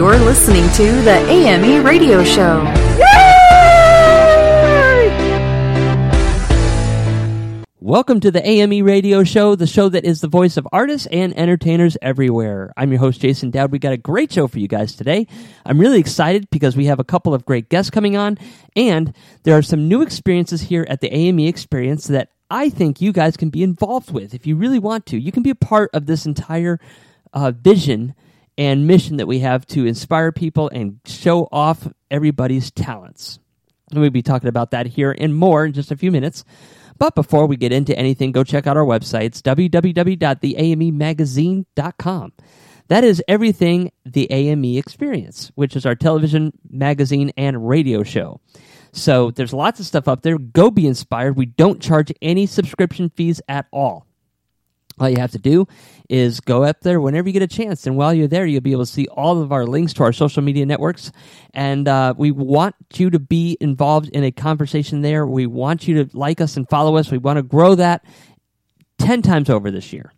You're listening to the AME Radio Show. Welcome to the AME Radio Show, the show that is the voice of artists and entertainers everywhere. I'm your host, Jason Dowd. We got a great show for you guys today. I'm really excited because we have a couple of great guests coming on, and there are some new experiences here at the AME Experience that I think you guys can be involved with if you really want to. You can be a part of this entire uh, vision and mission that we have to inspire people and show off everybody's talents. And We'll be talking about that here and more in just a few minutes. But before we get into anything, go check out our websites, www.theamemagazine.com. That is everything the AME experience, which is our television, magazine, and radio show. So there's lots of stuff up there. Go be inspired. We don't charge any subscription fees at all. All you have to do is go up there whenever you get a chance. And while you're there, you'll be able to see all of our links to our social media networks. And uh, we want you to be involved in a conversation there. We want you to like us and follow us. We want to grow that 10 times over this year.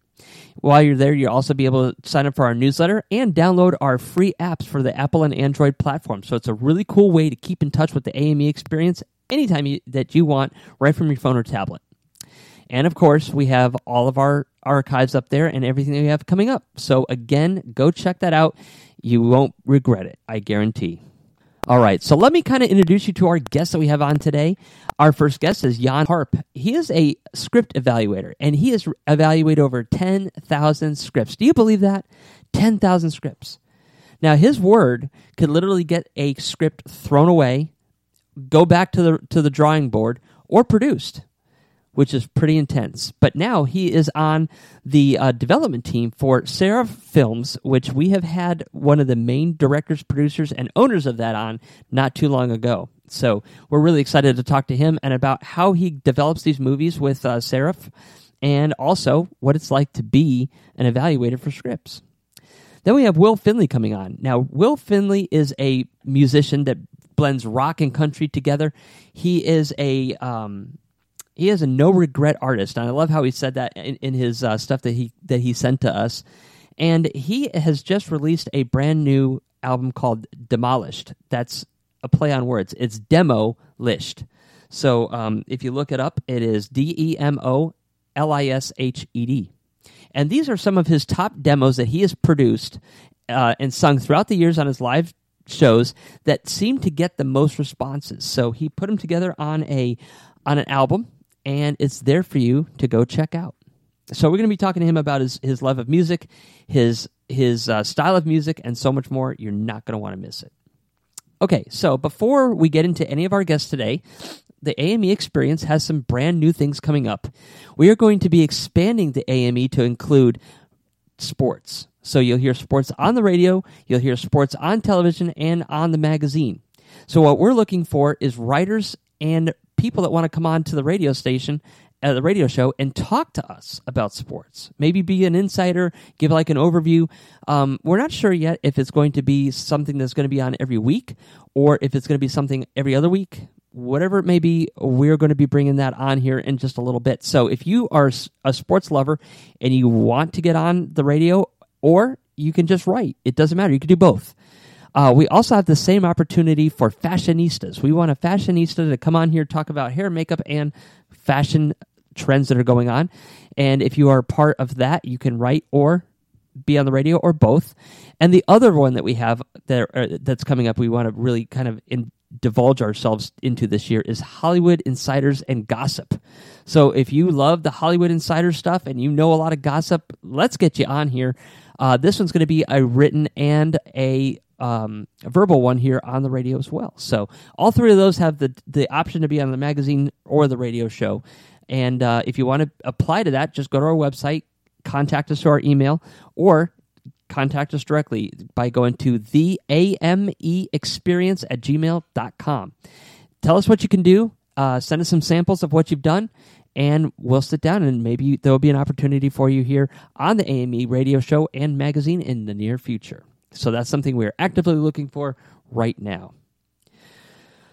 While you're there, you'll also be able to sign up for our newsletter and download our free apps for the Apple and Android platforms. So it's a really cool way to keep in touch with the AME experience anytime you, that you want, right from your phone or tablet. And of course, we have all of our archives up there and everything that we have coming up. So again, go check that out. You won't regret it, I guarantee. All right, so let me kind of introduce you to our guest that we have on today. Our first guest is Jhan Harp. He is a script evaluator, and he has evaluated over 10,000 scripts. Do you believe that? 10,000 scripts. Now, his word could literally get a script thrown away, go back to the, to the drawing board, or produced which is pretty intense. But now he is on the uh, development team for Seraph Films, which we have had one of the main directors, producers, and owners of that on not too long ago. So we're really excited to talk to him and about how he develops these movies with uh, Seraph and also what it's like to be an evaluator for scripts. Then we have Will Finley coming on. Now, Will Finley is a musician that blends rock and country together. He is a um, he is a no regret artist, and I love how he said that in, in his uh, stuff that he that he sent to us. And he has just released a brand new album called Demolished. That's a play on words. It's demo lished. So um, if you look it up, it is D E M O L I S H E D. And these are some of his top demos that he has produced uh, and sung throughout the years on his live shows that seem to get the most responses. So he put them together on a on an album and it's there for you to go check out. So we're going to be talking to him about his, his love of music, his his uh, style of music, and so much more. You're not going to want to miss it. Okay, so before we get into any of our guests today, the AME experience has some brand new things coming up. We are going to be expanding the AME to include sports. So you'll hear sports on the radio, you'll hear sports on television, and on the magazine. So what we're looking for is writers and people that want to come on to the radio station at uh, the radio show and talk to us about sports. Maybe be an insider, give like an overview. Um, we're not sure yet if it's going to be something that's going to be on every week or if it's going to be something every other week. Whatever it may be, we're going to be bringing that on here in just a little bit. So if you are a sports lover and you want to get on the radio, or you can just write, it doesn't matter. You can do both. Uh, we also have the same opportunity for fashionistas. We want a fashionista to come on here, talk about hair, makeup, and fashion trends that are going on. And if you are part of that, you can write or be on the radio or both. And the other one that we have uh, that's coming up, we want to really kind of in, divulge ourselves into this year is Hollywood insiders and gossip. So if you love the Hollywood insider stuff and you know a lot of gossip, let's get you on here. Uh, this one's going to be a written and a um, verbal one here on the radio as well. So all three of those have the the option to be on the magazine or the radio show. And uh, if you want to apply to that, just go to our website, contact us through our email, or contact us directly by going to the experience at gmail.com. Tell us what you can do. Uh, send us some samples of what you've done, and we'll sit down and maybe there will be an opportunity for you here on the AME radio show and magazine in the near future. So that's something we're actively looking for right now.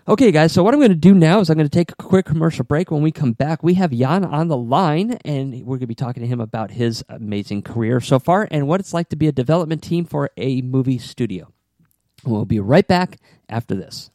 Okay, guys, so what I'm going to do now is I'm going to take a quick commercial break. When we come back, we have Jhan on the line, and we're going to be talking to him about his amazing career so far and what it's like to be a development team for a movie studio. We'll be right back after this.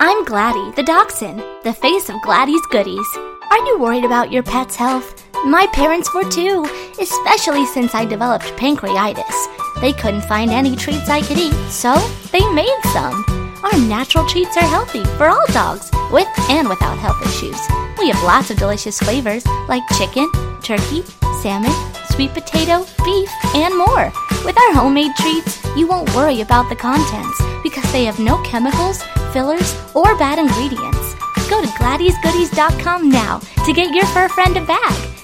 I'm Gladdy, the dachshund, the face of Gladdy's Goodies. Are you worried about your pet's health? My parents were too, especially since I developed pancreatitis. They couldn't find any treats I could eat, so they made some. Our natural treats are healthy for all dogs, with and without health issues. We have lots of delicious flavors like chicken, turkey, salmon, sweet potato, beef, and more. With our homemade treats, you won't worry about the contents because they have no chemicals, fillers, or bad ingredients. Go to GladdysGoodies.com now to get your fur friend a bag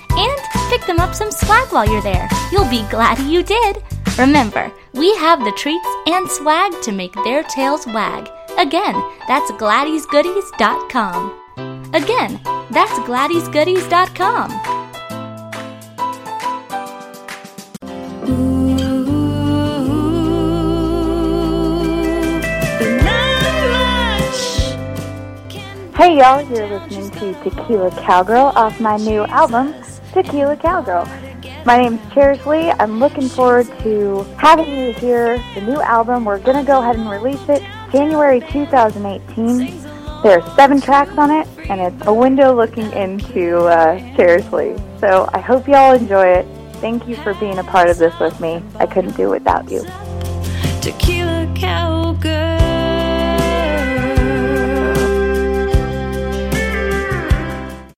pick them up some swag while you're there. You'll be glad you did. Remember, we have the treats and swag to make their tails wag. Again, that's GladdysGoodies.com. Again, that's GladdysGoodies.com. Hey y'all, you're listening to Tequila Cowgirl off my new album, Tequila Cowgirl. My name's Cherish Lee. I'm looking forward to having you hear the new album. We're going to go ahead and release it January 2018. There are seven tracks on it, and it's a window looking into uh, Cherish Lee. So I hope y'all enjoy it. Thank you for being a part of this with me. I couldn't do it without you. Tequila cowgirl.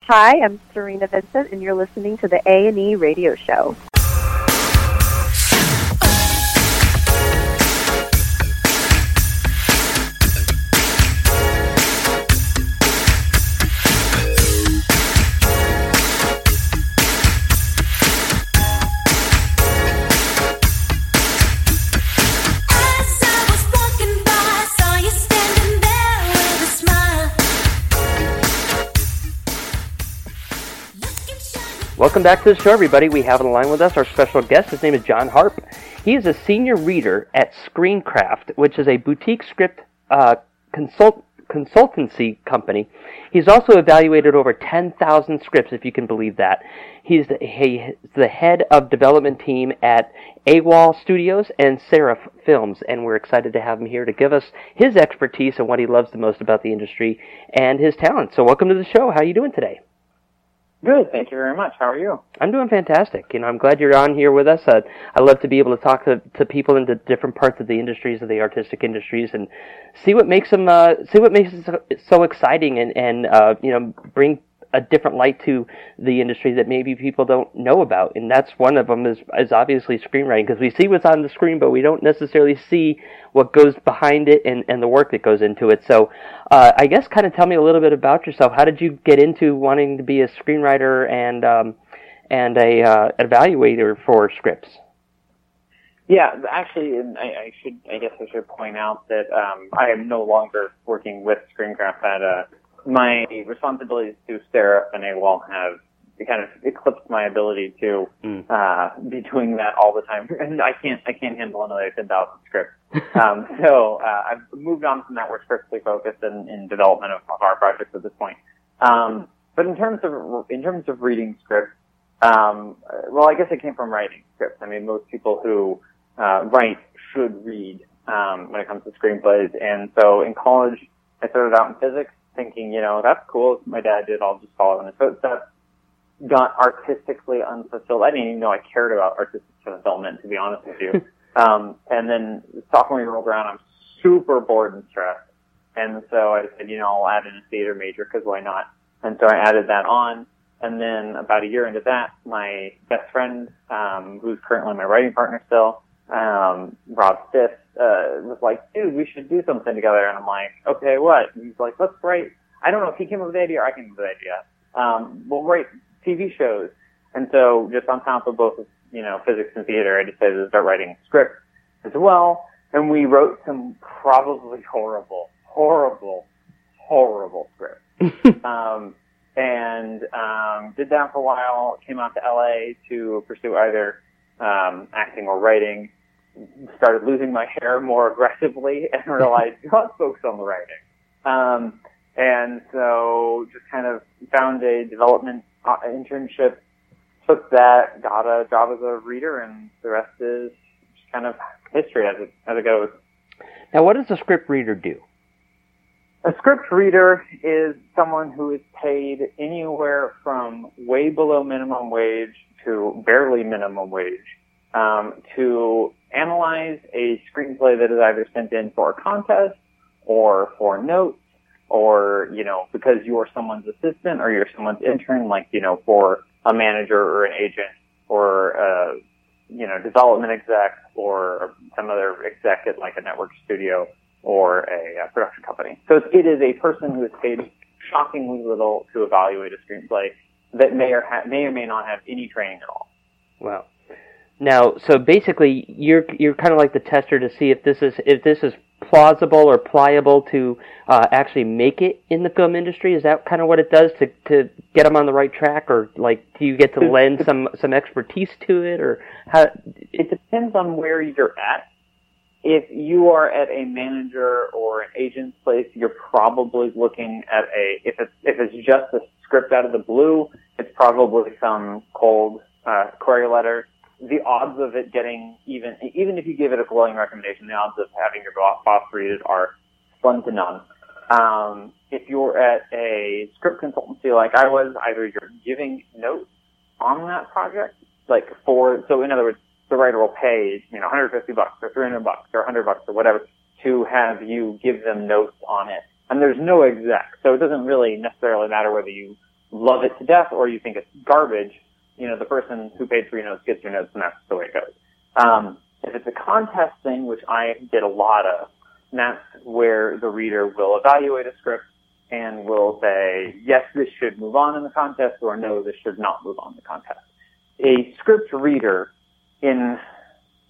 Hi, I'm Serena Vincent, and you're listening to the A and E Radio Show. Welcome back to the show, everybody. We have on the line with us our special guest. His name is Jhan Harp. He is a senior reader at Screencraft, which is a boutique script uh, consult consultancy company. He's also evaluated over 10,000 scripts, if you can believe that. He's the, he's the head of development team at AWOL Studios and Seraph Films, and we're excited to have him here to give us his expertise and what he loves the most about the industry and his talent. So, welcome to the show. How are you doing today? Good, thank you very much. How are you? I'm doing fantastic. You know, I'm glad you're on here with us. Uh, I love to be able to talk to, to people the different parts of the industries, of the artistic industries, and see what makes them, uh, see what makes it so, so exciting, and and uh, you know, bring a different light to the industry that maybe people don't know about. And that's one of them is is obviously screenwriting because we see what's on the screen, but we don't necessarily see what goes behind it and, and the work that goes into it. So, uh, I guess kind of tell me a little bit about yourself. How did you get into wanting to be a screenwriter and um, and a uh, evaluator for scripts? Yeah, actually, I, I should, I guess I should point out that um, I am no longer working with Screencraft. at uh, my responsibilities to Seraph and AWOL have kind of eclipsed my ability to Mm. uh, be doing that all the time, and I can't, I can't handle another ten thousand scripts. um, so uh, I've moved on from that. We're strictly focused in, in development of, of our projects at this point. Um, but in terms of in terms of reading scripts, um, well, I guess it came from writing scripts. I mean, most people who uh, write should read um, when it comes to screenplays. And so in college, I started out in physics, thinking, you know, that's cool. My dad did. I'll just follow in his footsteps. Got artistically unfulfilled. I didn't even know I cared about artistic fulfillment, to be honest with you. um, and then sophomore year rolled around. I'm super bored and stressed. And so I said, you know, I'll add in a theater major because why not? And so I added that on. And then about a year into that, my best friend, um, who's currently my writing partner still, um, Rob Stiff, uh, was like, dude, we should do something together. And I'm like, okay, what? And he's like, let's write, I don't know if he came up with the idea or I came up with the idea. Um, we'll write TV shows. And so just on top of both, you know, physics and theater, I decided to start writing scripts as well. And we wrote some probably horrible, horrible, horrible scripts. um, and um, did that for a while. Came out to LA to pursue either um, acting or writing. Started losing my hair more aggressively and realized let's focus on the writing. Um, and so just kind of found a development uh, internship, took that, got a job as a reader, and the rest is just kind of history as it as it goes. Now, what does a script reader do? A script reader is someone who is paid anywhere from way below minimum wage to barely minimum wage um, to analyze a screenplay that is either sent in for a contest or for notes or, you know, because you're someone's assistant or you're someone's intern, like, you know, for a manager or an agent or, a you know, development exec or some other exec at like a network studio or a, uh production company. So it is a person who is paid shockingly little to evaluate a screenplay that may or ha- may or may not have any training at all. Wow. Now, so basically, you're you're kind of like the tester to see if this is if this is plausible or pliable to uh, actually make it in the film industry. Is that kind of what it does to to get them on the right track, or like do you get to lend some some expertise to it, or how? It depends on where you're at. If you are at a manager or an agent's place, you're probably looking at a if it's if it's just a script out of the blue, it's probably some cold uh, query letter. The odds of it getting even even if you give it a glowing recommendation, the odds of having your boss read it are slim to none. Um, if you're at a script consultancy like I was, either you're giving notes on that project, like for so in other words, the writer will pay you know 150 bucks or 300 bucks or 100 bucks or whatever to have you give them notes on it, and there's no exec, so it doesn't really necessarily matter whether you love it to death or you think it's garbage. You know, the person who paid for your notes gets your notes, and that's the way it goes. Um, if it's a contest thing, which I did a lot of, that's where the reader will evaluate a script and will say, yes, this should move on in the contest, or no, this should not move on in the contest. A script reader, in,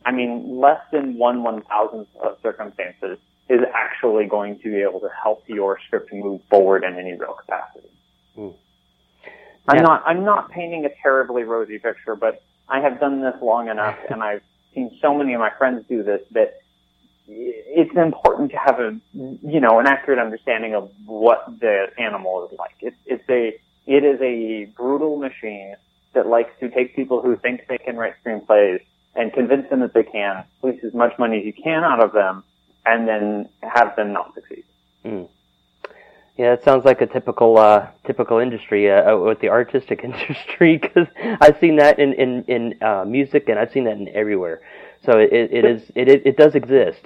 I mean, less than one one thousandth of circumstances, is actually going to be able to help your script move forward in any real capacity. I'm Yeah. not I'm not painting a terribly rosy picture, but I have done this long enough, and I've seen so many of my friends do this that it's important to have a you know an accurate understanding of what the animal is like. It's it's a it is a brutal machine that likes to take people who think they can write screenplays and convince them that they can, squeeze as much money as you can out of them, and then have them not succeed. Mm. Yeah, it sounds like a typical uh, typical industry uh, uh, with the artistic industry because I've seen that in in in uh, music and I've seen that in everywhere. So it it, is it, it it does exist.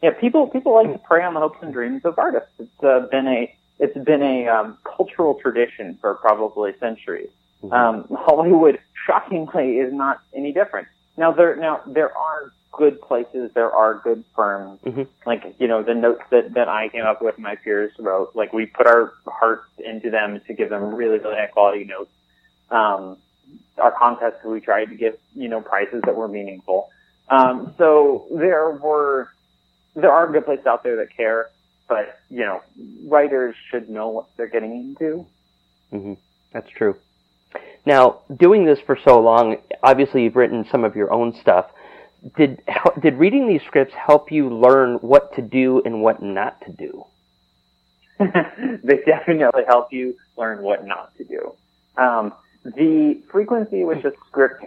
Yeah, people people like to prey on the hopes and dreams of artists. It's uh, been a it's been a um, cultural tradition for probably centuries. Um, Hollywood, shockingly, is not any different. Now there now there are good places, there are good firms. Mhm. Like you know the notes that that I came up with, my peers wrote. Like we put our hearts into them to give them really really high quality notes. Um, our contests, we tried to give you know prices that were meaningful. Um, so there were there are good places out there that care, but you know writers should know what they're getting into. hmm That's true. Now, doing this for so long, obviously you've written some of your own stuff. Did did reading these scripts help you learn what to do and what not to do? they definitely help you learn what not to do. Um, the frequency with the script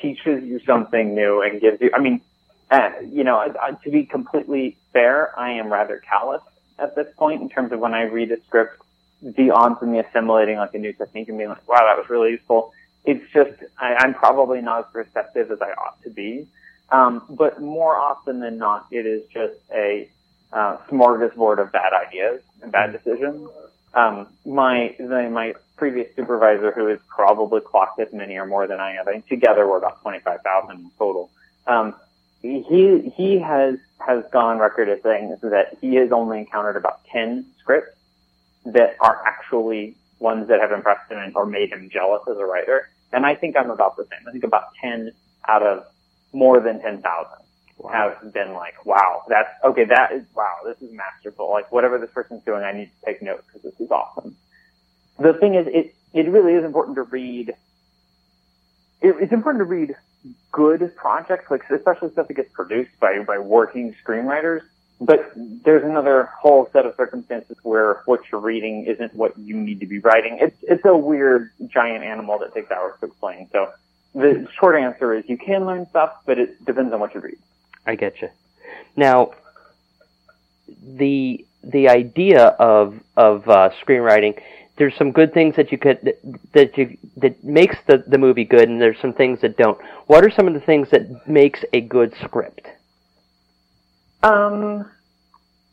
teaches you something new and gives you, I mean, uh, you know, uh, to be completely fair, I am rather callous at this point in terms of when I read a script beyond from me assimilating like a new technique and being like, wow, that was really useful. It's just, I, I'm probably not as receptive as I ought to be. Um, but more often than not, it is just a uh, smorgasbord of bad ideas and bad decisions. Um, my the, my previous supervisor, who has probably clocked as many or more than I have, I think together we're about twenty five thousand in total. Um, he he has has gone on record as saying that he has only encountered about ten scripts that are actually ones that have impressed him or made him jealous as a writer. And I think I'm about the same. I think about 10 out of more than 10,000 have been like, wow, that's, okay, that is, wow, this is masterful. Like, whatever this person's doing, I need to take note because this is awesome. The thing is, it, it really is important to read, it, it's important to read good projects, like, especially stuff that gets produced by, by working screenwriters. But there's another whole set of circumstances where what you're reading isn't what you need to be writing. It's, it's a weird giant animal that takes hours to explain. So the short answer is you can learn stuff, but it depends on what you read. I get you. Now, the the idea of of uh, screenwriting, there's some good things that you could that, that you that makes the the movie good, and there's some things that don't. What are some of the things that makes a good script? Um,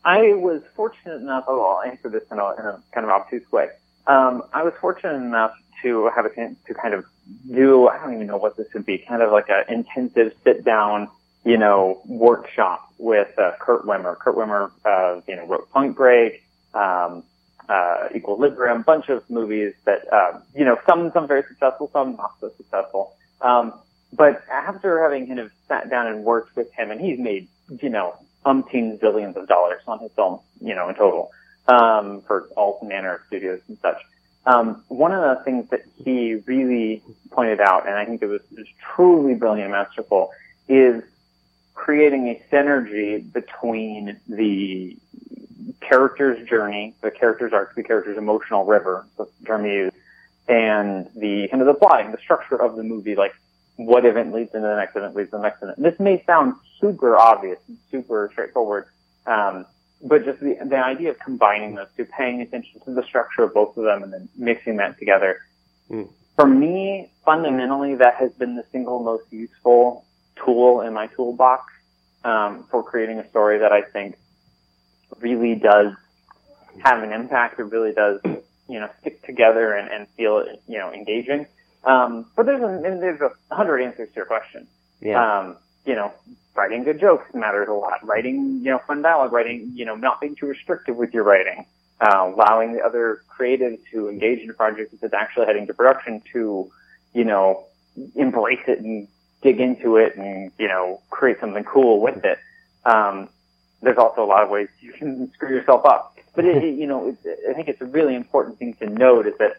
I was fortunate enough. Oh, I'll answer this in a, in a kind of obtuse way. Um, I was fortunate enough to have a chance to kind of do. I don't even know what this would be. Kind of like an intensive sit down, you know, workshop with uh, Kurt Wimmer. Kurt Wimmer, uh, you know, wrote Point Break, um, uh, Equilibrium, bunch of movies that, uh, you know, some some very successful, some not so successful. Um, but after having kind of sat down and worked with him, and he's made, you know, umpteen billions of dollars on his films, you know, in total, um, for all manner of studios and such. Um, one of the things that he really pointed out, and I think it was, was truly brilliant and masterful, is creating a synergy between the character's journey, the character's arc, the character's emotional river, the term he used, and the kind of the plotting, the structure of the movie, like what event leads into the next event leads to the next event. This may sound super obvious and super straightforward, um, but just the, the idea of combining those two, paying attention to the structure of both of them and then mixing that together. Mm. For me, fundamentally, that has been the single most useful tool in my toolbox um, for creating a story that I think really does have an impact. It really does, you know, stick together and, and feel, you know, engaging. Um, but there's a, and there's a hundred answers to your question. Yeah. Um, you know, writing good jokes matters a lot. Writing, you know, fun dialogue. Writing, you know, not being too restrictive with your writing. Uh, allowing the other creatives to engage in a project that's actually heading to production to, you know, embrace it and dig into it and, you know, create something cool with it. Um, there's also a lot of ways you can screw yourself up. But it, it, you know, it, I think it's a really important thing to note is that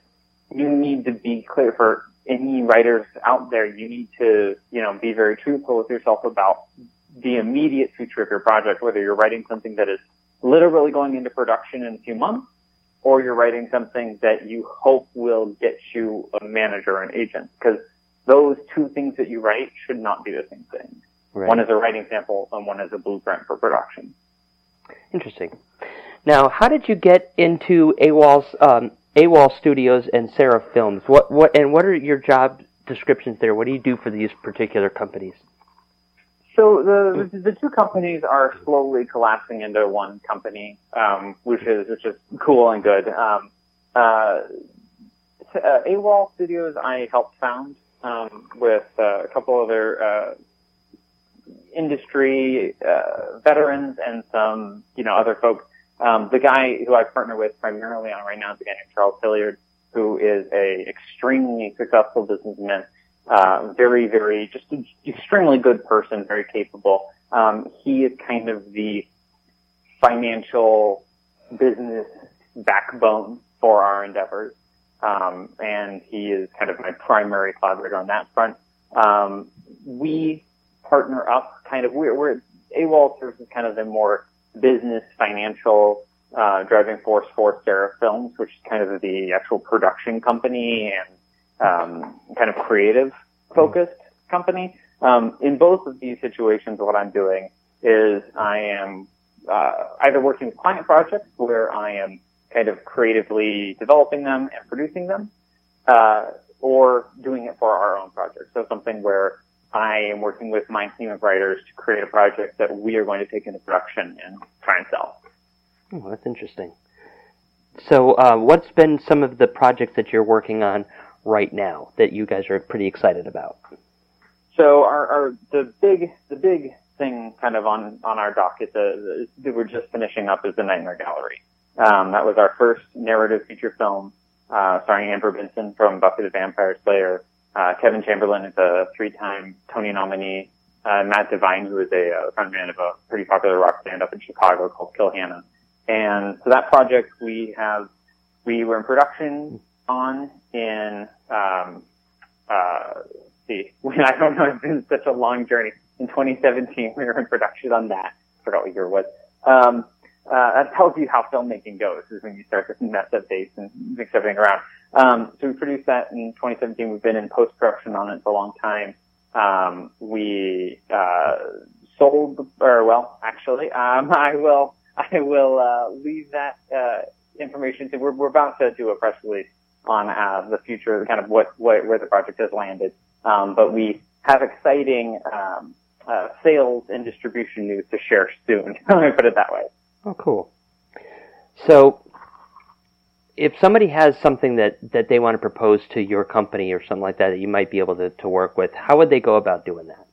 you need to be clear for any writers out there. You need to, you know, be very truthful with yourself about the immediate future of your project, whether you're writing something that is literally going into production in a few months, or you're writing something that you hope will get you a manager or an agent. Because those two things that you write should not be the same thing. Right. One is a writing sample and one is a blueprint for production. Interesting. Now, how did you get into AWOL's um, AWOL Studios and Seraph Films? What what and what are your job descriptions there? What do you do for these particular companies? So the, the two companies are slowly collapsing into one company, um, which is which is cool and good. Um, uh, uh, AWOL Studios I helped found um, with uh, a couple other uh, industry uh, veterans and some you know other folks. Um, the guy who I partner with primarily on right now is a guy named Charles Hilliard, who is a extremely successful businessman uh, very, very, just an extremely good person, very capable. Um, he is kind of the financial business backbone for our endeavors. Um, and he is kind of my primary collaborator on that front. Um, we partner up kind of, we're, we're AWOL serves as kind of the more business financial, uh, driving force for Seraph Films, which is kind of the actual production company and, um, kind of creative focused company. Um, in both of these situations, what I'm doing is I am uh, either working with client projects where I am kind of creatively developing them and producing them, uh, or doing it for our own projects. So something where I am working with my team of writers to create a project that we are going to take into production and try and sell. Oh, that's interesting. So, uh, what's been some of the projects that you're working on right now that you guys are pretty excited about? So our, our the big the big thing kind of on on our docket that we're just finishing up is the Nightmare Gallery. Um, that was our first narrative feature film, uh, starring Amber Benson from Buffy the Vampire Slayer, uh, Kevin Chamberlin is a three-time Tony nominee. Uh, Mat Devine, who is a uh, frontman of a pretty popular rock band up in Chicago called Kill Hannah. And so that project we have, we were in production on in, um, uh, see, I don't know, it's been such a long journey. In 2017, we were in production on that. I forgot what year it was. Um, uh, that tells you how filmmaking goes, is when you start to mess up dates and mix everything around. Um, so we produced that in 2017. We've been in post-production on it for a long time. Um, we, uh, sold, or well, actually, um, I will, I will, uh, leave that, uh, information to, we're, we're about to do a press release on, uh, the future, kind of what, what, where the project has landed. Um, but we have exciting, um, uh, sales and distribution news to share soon. Let me put it that way. Oh, cool. So, if somebody has something that, that they want to propose to your company or something like that that you might be able to, to work with, how would they go about doing that?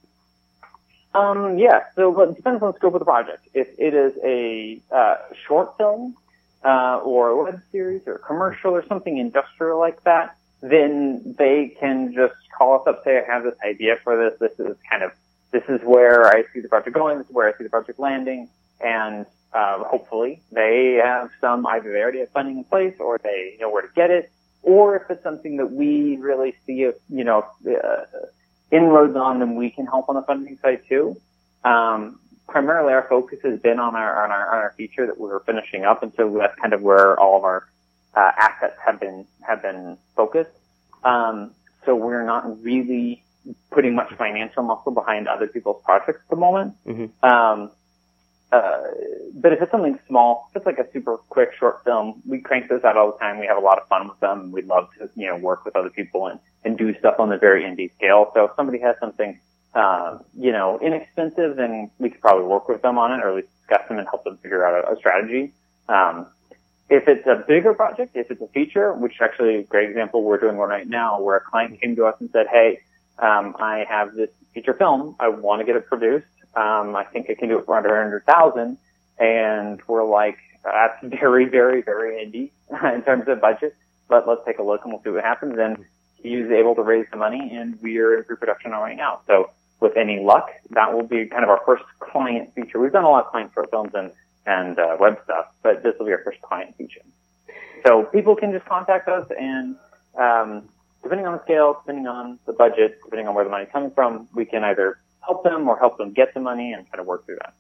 Um, yeah, so it depends on the scope of the project. If it is a uh, short film uh, or a web series or a commercial or something industrial like that, then they can just call us up, say, I have this idea for this. This is kind of this is where I see the project going. This is where I see the project landing, and uh, hopefully they have some either they already have funding in place or they know where to get it, or if it's something that we really see, a, you know, uh, inroads on, then we can help on the funding side too. Um, primarily, our focus has been on our on our on our feature that we were finishing up, and so that's kind of where all of our uh, assets have been have been focused. Um, so we're not really putting much financial muscle behind other people's projects at the moment. Mm-hmm. Um, uh, but if it's something small, if it's like a super quick short film, we crank those out all the time. We have a lot of fun with them. We'd love to, you know, work with other people and, and do stuff on the very indie scale. So if somebody has something, uh, you know, inexpensive, then we could probably work with them on it or at least discuss them and help them figure out a, a strategy. Um, if it's a bigger project, if it's a feature, which actually a great example we're doing one right now where a client came to us and said, Hey, um, I have this feature film. I want to get it produced. Um, I think it can do it for under 100,000. And we're like, that's very, very, very indie in terms of budget, but let's take a look and we'll see what happens. And he was able to raise the money and we are in pre-production right now. So with any luck, that will be kind of our first client feature. We've done a lot of client short films and, and, uh, web stuff, but this will be our first client feature. So people can just contact us and, um, depending on the scale, depending on the budget, depending on where the money's coming from, we can either help them or help them get the money and kind of work through that.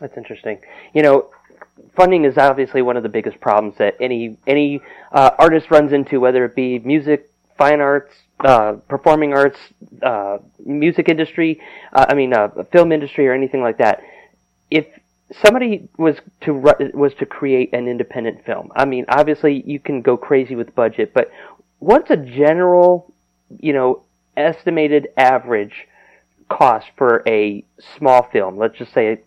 That's interesting. You know, funding is obviously one of the biggest problems that any any uh, artist runs into, whether it be music, fine arts, uh, performing arts, uh, music industry, uh, I mean, uh, film industry, or anything like that. If somebody was to was to create an independent film, I mean, obviously you can go crazy with budget, but what's a general, you know, estimated average cost for a small film? Let's just say,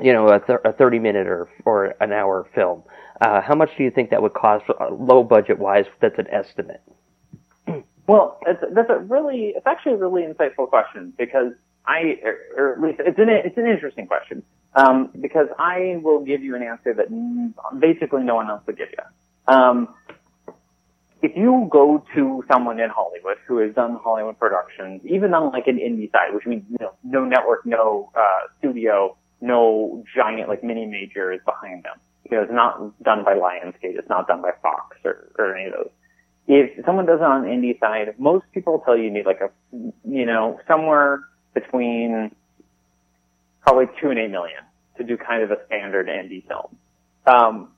you know, a, th- a 30 minute or, or an hour film. Uh, how much do you think that would cost, uh, low budget wise? That's an estimate. Well, it's, that's a really, it's actually a really insightful question because I, or at least it's an, it's an interesting question. Um, because I will give you an answer that basically no one else would give you. Um, if you go to someone in Hollywood who has done Hollywood productions, even on like an indie side, which means you know, no network, no uh, studio, no giant like mini majors behind them, you know, it's not done by Lionsgate, it's not done by Fox or, or any of those. If someone does it on indie side, most people tell you you need like a, you know, somewhere between probably two and eight million to do kind of a standard indie film. Um,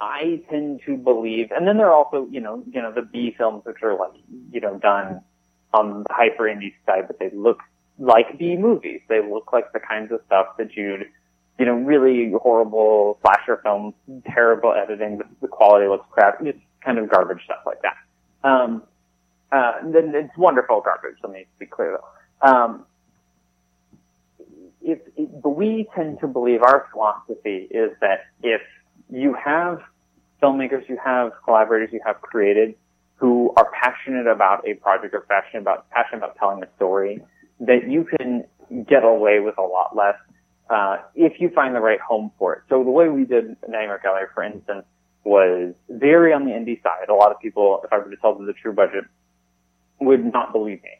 I tend to believe, and then there are also, you know, you know, the B films which are like, you know, done on the hyper indie side, but they look like B movies. They look like the kinds of stuff that you'd, you know, really horrible slasher films, terrible editing, the, quality looks crap. It's kind of garbage stuff like that. Um, uh, then it's wonderful garbage. Let me be clear though. Um, if, if, but we tend to believe our philosophy is that if you have filmmakers, you have collaborators, you have created who are passionate about a project or passionate about passionate about telling a story, that you can get away with a lot less uh, if you find the right home for it. So the way we did Nightmare Gallery, for instance, was very on the indie side. A lot of people, if I were to tell them the true budget, would not believe me,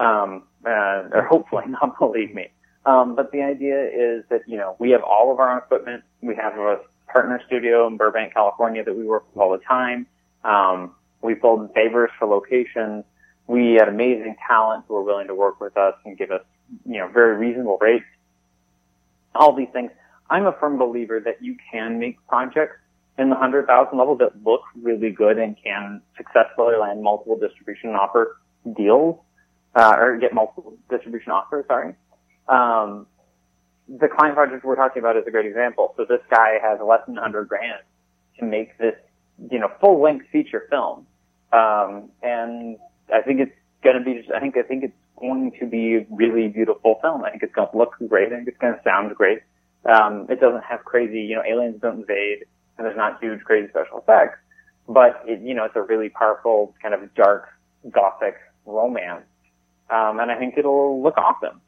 um, uh, or hopefully not believe me. Um, but the idea is that you know we have all of our own equipment. We have a partner studio in Burbank, California, that we work with all the time. Um, we build favors for locations. We had amazing talent who are willing to work with us and give us you know very reasonable rates. All these things. I'm a firm believer that you can make projects in the hundred thousand level that look really good and can successfully land multiple distribution offer deals, uh, or get multiple distribution offers. Sorry. Um, the client project we're talking about is a great example. So this guy has less than 100 grand to make this, you know, full length feature film. Um, and I think it's going to be, just, I think, I think it's going to be a really beautiful film. I think it's going to look great. I think it's going to sound great. Um, it doesn't have crazy, you know, aliens don't invade and there's not huge crazy special effects, but it, you know, it's a really powerful kind of dark gothic romance. Um, and I think it'll look awesome.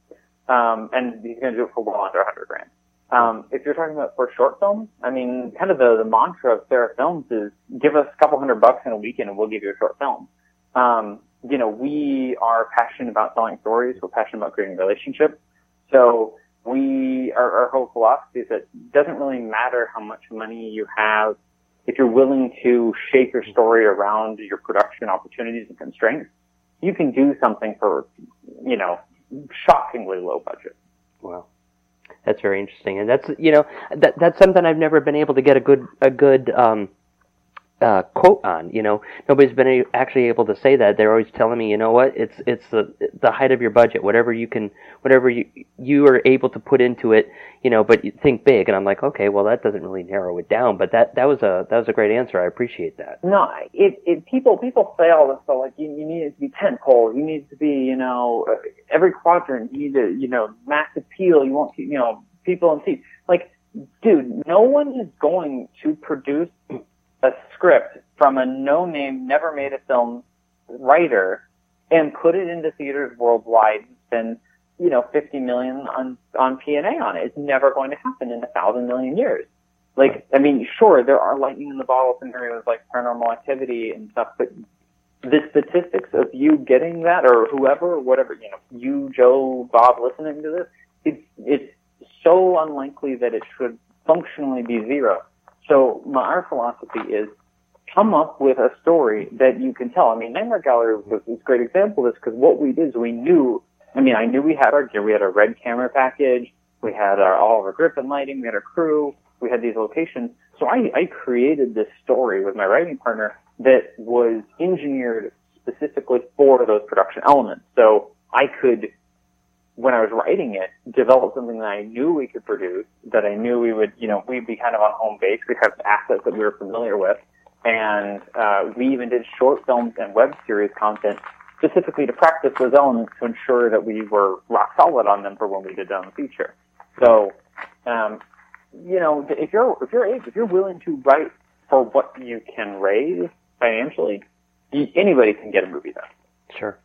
Um, and he's going to do it for well under 100 grand. Um, if you're talking about for short films, I mean, kind of the, the mantra of Seraph Films is give us a couple hundred bucks in a weekend and we'll give you a short film. Um, you know, we are passionate about telling stories. We're passionate about creating relationships. So we, our, our whole philosophy is that it doesn't really matter how much money you have. If you're willing to shape your story around your production opportunities and constraints, you can do something for, you know, shockingly low budget. Wow. That's very interesting, and that's you know that that's something I've never been able to get a good a good um, uh, quote on. You know, nobody's been a- actually able to say that. They're always telling me, you know what, it's it's the the height of your budget, whatever you can, whatever you you are able to put into it. You know, but you think big, and I'm like, okay, well that doesn't really narrow it down, but that that was a that was a great answer. I appreciate that. No, it, it, people, people say all this stuff, like, you, you need it to be tentpole, you need it to be, you know, every quadrant, you need to, you know, mass appeal, you want, you know, people in seats. Like, dude, no one is going to produce a script from a no-name, never made a film writer and put it into theaters worldwide and spend, you know, 50 million on, on P&A on it. It's never going to happen in a thousand million years. Like, I mean, sure, there are lightning in the bottle scenarios like paranormal activity and stuff, but the statistics of you getting that or whoever, or whatever, you know, you, Joe, Bob listening to this, it's, it's so unlikely that it should functionally be zero. So my, our philosophy is come up with a story that you can tell. I mean, Nightmare Gallery was a great example of this because what we did is we knew, I mean, I knew we had our gear. We had our red camera package. We had our, all of our grip and lighting. We had our crew. We had these locations. So I, I created this story with my writing partner that was engineered specifically for those production elements. So I could when I was writing it, develop something that I knew we could produce, that I knew we would, you know, we'd be kind of on home base. We'd have assets that we were familiar with. And, uh, we even did short films and web series content specifically to practice those elements to ensure that we were rock solid on them for when we did it on the feature. So, um, you know, if you're, if you're, able- if you're willing to write for what you can raise financially, anybody can get a movie done. Sure.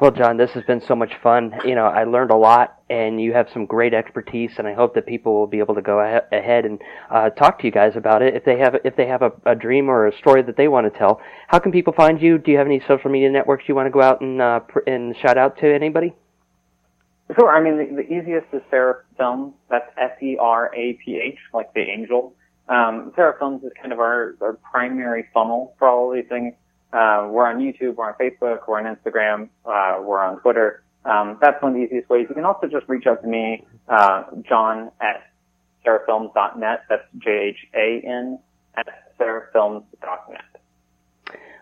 Well, Jhan, this has been so much fun. You know, I learned a lot, and you have some great expertise, and I hope that people will be able to go ahe- ahead and uh, talk to you guys about it if they have if they have a, a dream or a story that they want to tell. How can people find you? Do you have any social media networks you want to go out and uh, pr- and shout out to anybody? Sure. I mean, the, the easiest is Seraph Films. That's S-E-R-A-P-H, like the angel. Um, Films is kind of our, our primary funnel for all of these things. Uh, we're on YouTube, we're on Facebook, we're on Instagram, uh, we're on Twitter. Um, that's one of the easiest ways. You can also just reach out to me, uh, Jhan at seraphfilms.net. That's J-H-A-N at seraphfilms.net.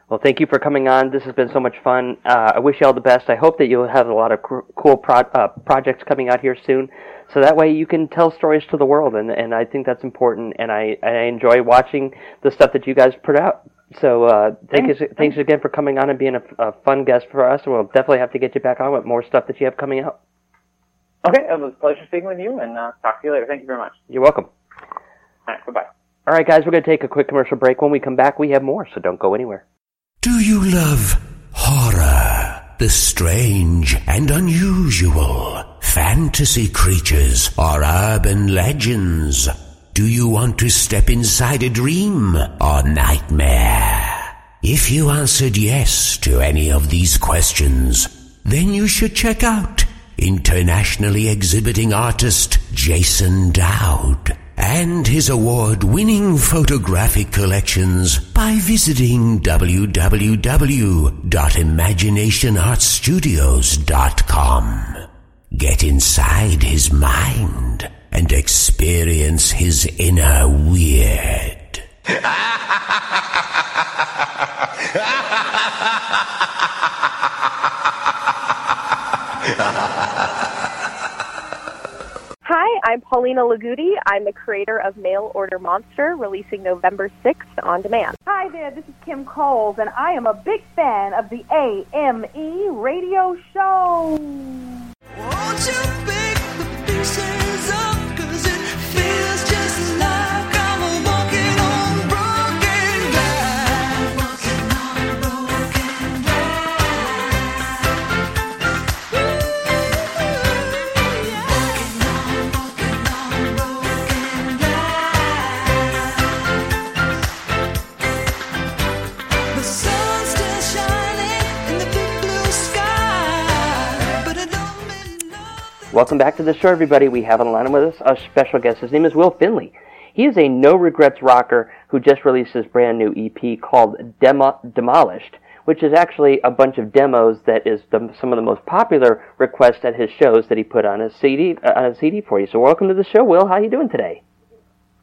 Well, thank you for coming on. This has been so much fun. Uh, I wish you all the best. I hope that you'll have a lot of cr- cool pro- uh, projects coming out here soon, so that way you can tell stories to the world, and and I think that's important. And I I enjoy watching the stuff that you guys put out. So uh, thank you, thanks again for coming on and being a, a fun guest for us. We'll definitely have to get you back on with more stuff that you have coming out. Okay. It was a pleasure speaking with you and, uh, talk to you later. Thank you very much. You're welcome. All right. Bye-bye. All right, guys, we're going to take a quick commercial break. When we come back, we have more, so don't go anywhere. Do you love horror? The strange and unusual? Fantasy creatures or urban legends? Do you want to step inside a dream or nightmare? If you answered yes to any of these questions, then you should check out internationally exhibiting artist Jason Dowd and his award winning photographic collections by visiting www.imaginationartstudios.com. Get inside his mind and experience his inner weird. Hi, I'm Paulina Lagudi. I'm the creator of Mail Order Monster, releasing November 6th on demand. Hi there, this is Kim Coles, and I am a big fan of the AME radio show. Won't you pick the pieces up? Feels Welcome back to the show, everybody. We have on the line with us a special guest. His name is Will Finley. He is a no regrets rocker who just released his brand new EP called Demo- Demolished, which is actually a bunch of demos that is the, some of the most popular requests at his shows that he put on his CD uh, on a CD for you. So welcome to the show, Will. How are you doing today?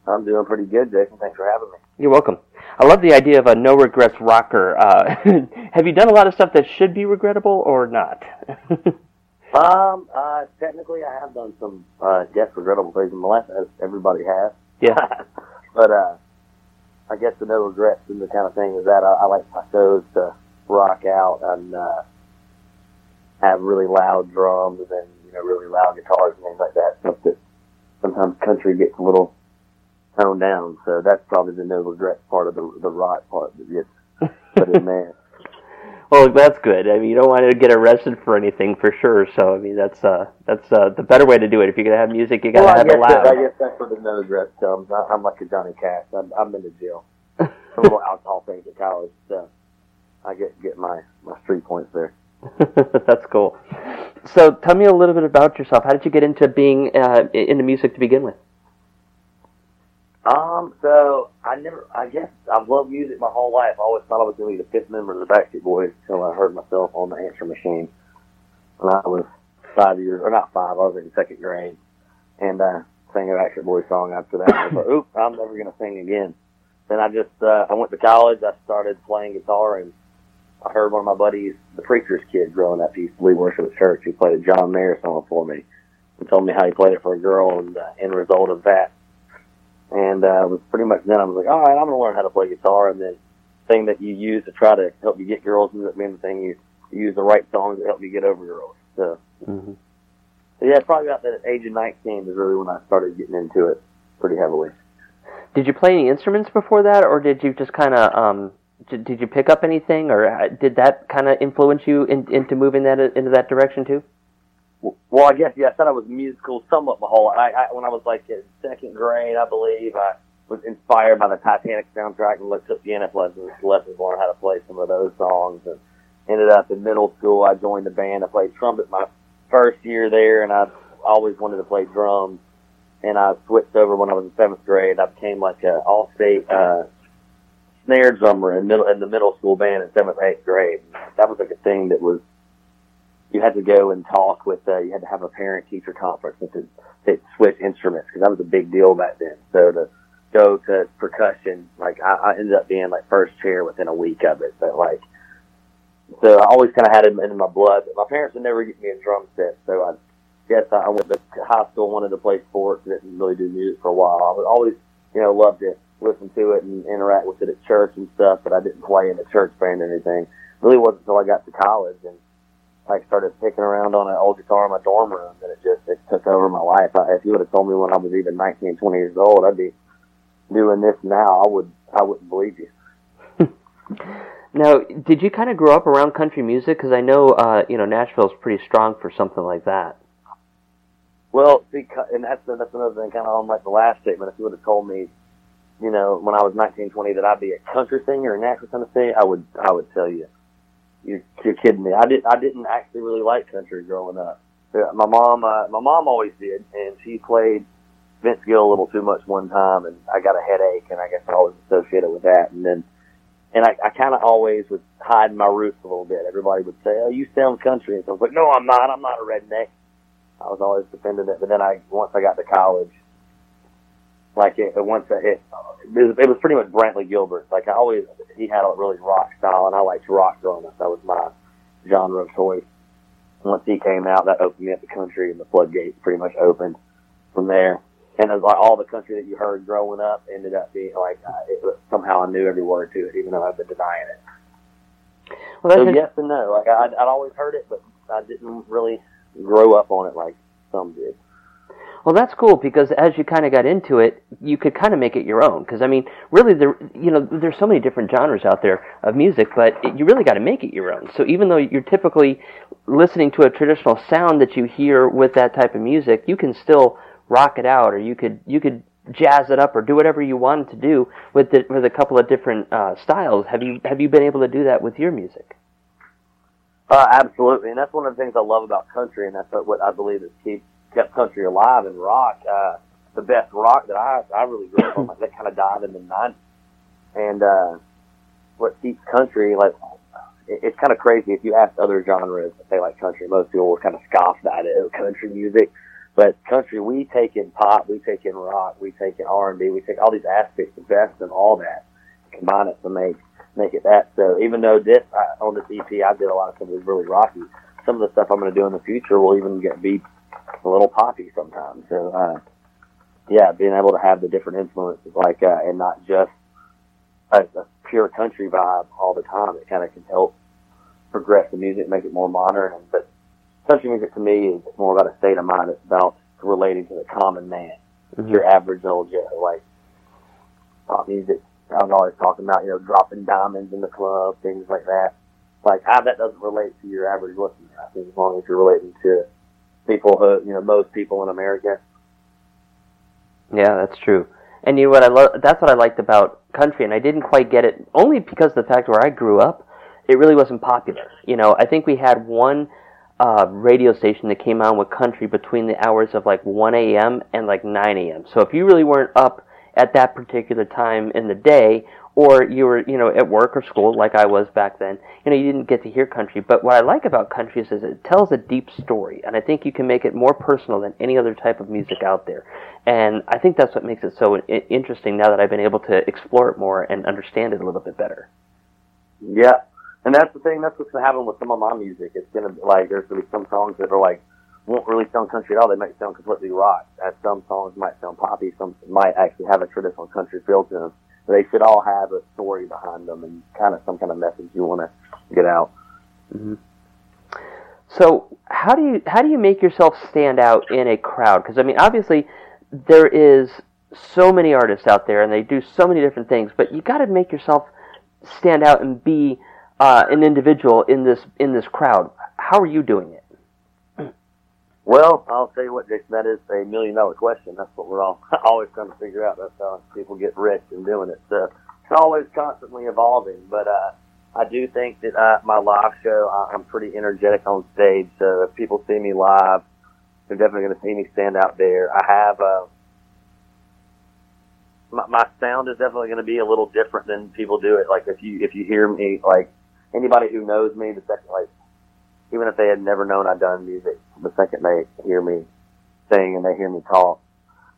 I'm doing pretty good, Jason. Thanks for having me. You're welcome. I love the idea of a no regrets rocker. Uh, have you done a lot of stuff that should be regrettable or not? Um, uh, technically, I have done some, uh, yes, regrettable things in my life, as everybody has. Yeah. but, uh, I guess the no regrets and the kind of thing is that I, I like my shows to rock out and, uh, have really loud drums and, you know, really loud guitars and things like that. Stuff that sometimes country gets a little toned down. So that's probably the no regrets part of the, the rock part that gets put in there. Well, that's good. I mean, you don't want to get arrested for anything for sure. So, I mean, that's uh, that's uh, the better way to do it. If you're gonna have music, you gotta well, have it loud. That, I guess that's where the no regrets comes. I, I'm like a Johnny Cash. I'm, I'm in the jail. a little alcohol things at college, so I get get my my three points there. that's cool. So, tell me a little bit about yourself. How did you get into being uh, into music to begin with? Um, so I never, I guess I've loved music my whole life. I always thought I was going to be the fifth member of the Backstreet Boys until I heard myself on the answer machine when I was five years, or not five, I was in second grade, and uh, sang a Backstreet Boys song after that. I was like, oop, I'm never going to sing again. Then I just, uh, I went to college. I started playing guitar, and I heard one of my buddies, the preacher's kid, growing up. He used to lead worship at church. He played a John Mayer song for me, and told me how he played it for a girl, and uh, end result of that and uh, it was pretty much then I was like, all right, I'm gonna learn how to play guitar, and then thing that you use to try to help you get girls ends up being the thing you, you use the right songs to help you get over girls. So, Mm-hmm. so yeah, probably about the age of 19 is really when I started getting into it pretty heavily. Did you play any instruments before that, or did you just kind of um, did, did you pick up anything, or uh, did that kind of influence you in, into moving that into that direction too? Well, I guess yeah. I said I was musical somewhat my whole. I, I when I was like in second grade, I believe I was inspired by the Titanic soundtrack and looked up piano lessons, lessons, learned how to play some of those songs, and ended up in middle school. I joined the band. I played trumpet my first year there, and I always wanted to play drums. And I switched over when I was in seventh grade. I became like a all-state uh, snare drummer in middle in the middle school band in seventh, eighth grade. That was like a thing that was you had to go and talk with, uh, you had to have a parent teacher conference to, to switch instruments because that was a big deal back then. So to go to percussion, like I, I ended up being like first chair within a week of it. But like, so I always kind of had it in my blood. But my parents would never get me a drum set. So I guess I went to high school, wanted to play sports, didn't really do music for a while. I would always, you know, loved to listen to it and interact with it at church and stuff, but I didn't play in a church band or anything. Really wasn't until I got to college and like started picking around on an old guitar in my dorm room and it just it took over my life. I, if you would have told me when I was even 19, 20 years old, I'd be doing this now. I would I wouldn't believe you. Now, did you kind of grow up around country music? Because I know, uh, you know, Nashville's pretty strong for something like that. Well, because, and that's that's another thing, kind of on like the last statement. If you would have told me you know, when I was 19, 20, that I'd be a country singer in Nashville, Tennessee, I would, I would tell you, you're, you're kidding me. I didn't I didn't actually really like country growing up. Yeah, My mom, uh, my mom always did, and she played Vince Gill a little too much one time, and I got a headache, and I guess I always associated with that. And then, and I, I kind of always was hiding my roots a little bit. Everybody would say, "Oh, you sound country," and so I was like, "No, I'm not. I'm not a redneck." I was always defending it, but then I once I got to college, like it, once I, it, it was, it was pretty much Brantley Gilbert. Like I always, he had a really rock style, and I liked rock growing up. That was my genre of choice. Once he came out, that opened me up to country, and the floodgates pretty much opened from there. And it was like all the country that you heard growing up ended up being like uh, it was, somehow I knew every word to it, even though I've been denying it. Well, that's so in- yes and no. Like I, I'd always heard it, but I didn't really grow up on it like some did. Well, that's cool because as you kind of got into it, you could kind of make it your own. Because I mean, really, there you know, there's so many different genres out there of music, but it, you really got to make it your own. So even though you're typically listening to a traditional sound that you hear with that type of music, you can still rock it out, or you could you could jazz it up, or do whatever you wanted to do with the, with a couple of different uh, styles. Have you have you been able to do that with your music? Uh, absolutely, and that's one of the things I love about country, and that's what, I believe has keep kept country alive and rock. Uh, the best rock that I I really grew up on, like, that kind of died in the nineties, and uh, what keeps country like it, it's kind of crazy. If you ask other genres that they like country, most people will kind of scoff the idea of country music. But country, we take in pop, we take in rock, we take in R and B, we take all these aspects, the best of all that, combine it to make make it that. So even though this I, on this EP, I did a lot of was really rocky. Some of the stuff I'm going to do in the future will even get be a little poppy sometimes. So uh, yeah, being able to have the different influences like uh, and not just a, a pure country vibe all the time, it kind of can help progress the music, make it more modern. But country music to me is more about a state of mind. It's about relating to the common man, your average old Joe. Like pop music, I was always talking about, you know, dropping diamonds in the club, things like that. Like how that doesn't relate to your average listener. I think as long as you're relating to people who, you know, most people in America. Yeah, that's true. And you know what I love? That's what I liked about country, and I didn't quite get it only because the fact where I grew up, it really wasn't popular. You know, I think we had one uh, radio station that came on with country between the hours of like 1 a.m. and like 9 a.m. So if you really weren't up at that particular time in the day, or you were, you know, at work or school like I was back then, you know, you didn't get to hear country. But what I like about country is, it tells a deep story, and I think you can make it more personal than any other type of music out there. And I think that's what makes it so interesting now that I've been able to explore it more and understand it a little bit better. Yeah. And that's the thing, that's what's gonna happen with some of my music. It's gonna be like there's gonna be some songs that are like won't really sound country at all. They might sound completely rock. And some songs might sound poppy, some might actually have a traditional country feel to them. They should all have a story behind them and kind of some kind of message you want to get out. hmm So how do you how do you make yourself stand out in a crowd? Because I mean, obviously, there is so many artists out there, and they do so many different things. But you got to make yourself stand out and be uh, an individual in this in this crowd. How are you doing it? Well, I'll tell you what, Jason, that is a million dollar question. That's what we're all always trying to figure out. That's how people get rich in doing it. So it's always constantly evolving. But uh, I do think that uh, my live show, I, I'm pretty energetic on stage. So if people see me live, they're definitely going to see me stand out there. I have uh, my, my sound is definitely going to be a little different than people do it. Like if you if you hear me, like anybody who knows me, the second like even if they had never known I'd done music, the second they hear me sing and they hear me talk,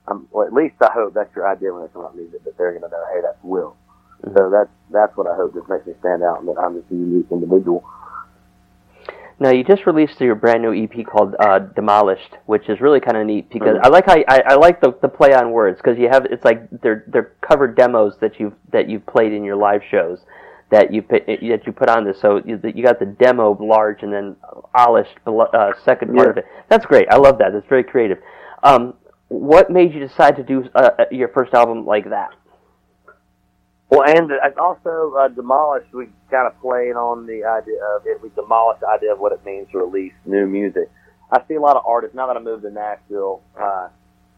um, well, at least I hope that's your idea when it's about music, that they're going to know, hey, that's Will. So that's that's what I hope just makes me stand out and that I'm just a unique individual. Now you just released your brand new EP called uh, "Demolished," which is really kind of neat because Mhm. I like how I, I like the, the play on words because you have it's like they're they're covered demos that you've that you've played in your live shows that you put that you put on this. So you, you got the demo large and then polished uh, second part Yeah. of it. That's great. I love that. That's very creative. Um, what made you decide to do uh, uh, your first album like that? Well, and also uh, demolished. We kind of played on the idea of it. We demolished the idea of what it means to release new music. I see a lot of artists now that I moved to Nashville. Uh,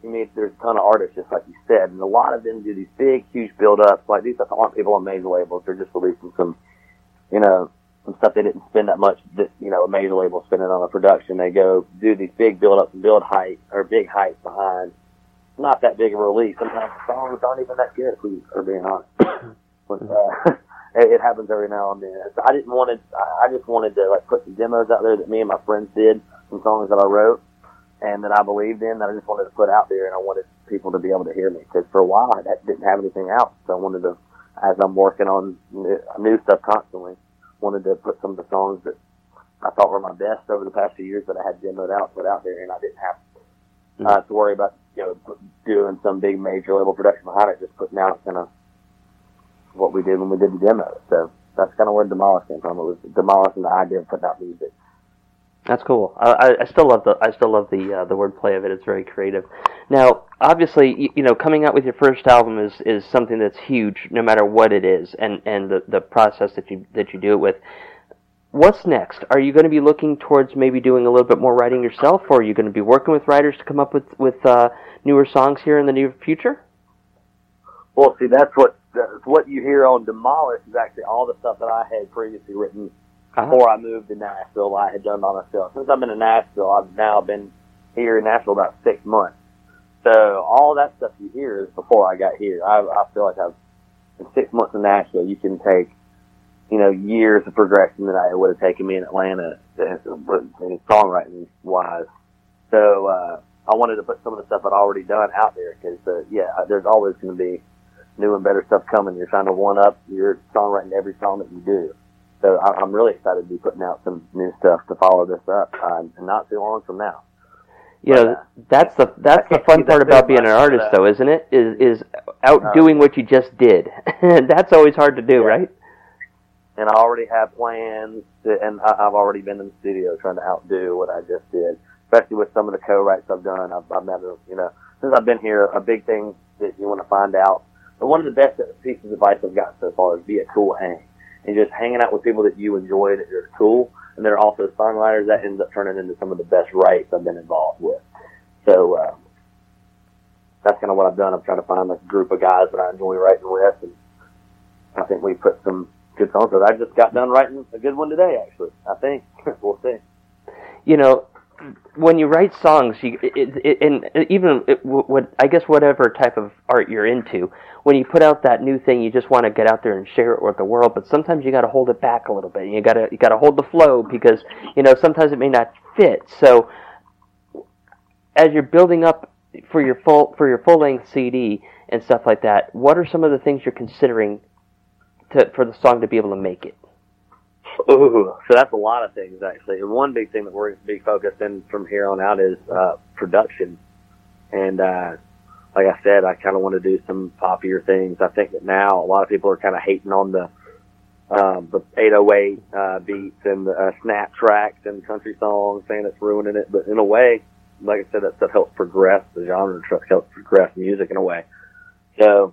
you meet there's a ton of artists just like you said, and a lot of them do these big, huge build ups. Like these aren't people on major labels; they're just releasing some, you know, some stuff they didn't spend that much. That you know, a major label spending on a production. They go do these big build ups and build height or big height behind not that big of a release. Sometimes the songs aren't even that good. If we are being honest, but uh, it, it happens every now and then. So I didn't want to. I I just wanted to like put some demos out there that me and my friends did, some songs that I wrote and that I believed in that I just wanted to put out there, and I wanted people to be able to hear me because for a while I didn't have anything out, so I wanted to, as I'm working on new stuff constantly, wanted to put some of the songs that I thought were my best over the past few years that I had demoed out, put out there, and I didn't have uh, to worry about you know doing some big major level production behind it, just putting out kind of what we did when we did the demo. So that's kind of where Demolish came from. It was Demolish and the idea of putting out music. That's cool. I, I- still love the I still love the uh, the wordplay of it. It's very creative. Now, obviously, you, you know, coming out with your first album is is something that's huge, no matter what it is, and and the the process that you that you do it with. What's next? Are you going to be looking towards maybe doing a little bit more writing yourself, or are you going to be working with writers to come up with with uh, newer songs here in the near future? Well, see, that's what that's what you hear on Demolish is actually all the stuff that I had previously written before I moved to Nashville. I had done by myself. Since I've been in Nashville, I've now been here in Nashville about six months. So all that stuff you hear is before I got here. I, I feel like I've in six months in Nashville, you can take you know years of progression that I would have taken me in Atlanta in songwriting wise. So uh, I wanted to put some of the stuff I'd already done out there because uh, yeah, there's always going to be new and better stuff coming. You're trying to one up your songwriting every song that you do. So I, I'm really excited to be putting out some new stuff to follow this up, uh, and not too long from now. You know, that's the that's the fun part about being an artist, uh, though, isn't it? Is is outdoing what you just did. that's always hard to do, right? And I already have plans, to, and I, I've already been in the studio trying to outdo what I just did. Especially with some of the co-writes I've done. I've, I've never, you know, since I've been here, a big thing that you want to find out. But one of the best pieces of advice I've gotten so far is be a cool hang. And just hanging out with people that you enjoy, that are cool, and they're also songwriters, that ends up turning into some of the best writes I've been involved with. So, uh, that's kind of what I've done. I'm trying to find a group of guys that I enjoy writing with, and I think we put some good songs. I just got done writing a good one today, actually. I think we'll see. you know, when you write songs, you it, it, and even it, what I guess whatever type of art you're into, when you put out that new thing, you just want to get out there and share it with the world. But sometimes you got to hold it back a little bit. You got to you got to hold the flow because you know sometimes it may not fit. So as you're building up for your full for your full length CD and stuff like that, what are some of the things you're considering to for the song to be able to make it? Ooh, so that's a lot of things actually. And one big thing that we're going to be focused in from here on out is uh, production. And uh, like I said, I kind of want to do some poppier things. I think that now a lot of people are kind of hating on the um, the 808 uh, beats and the uh, snap tracks and country songs, saying it's ruining it. But in a way, like I said, that stuff helps progress the genre, helps progress music in a way. So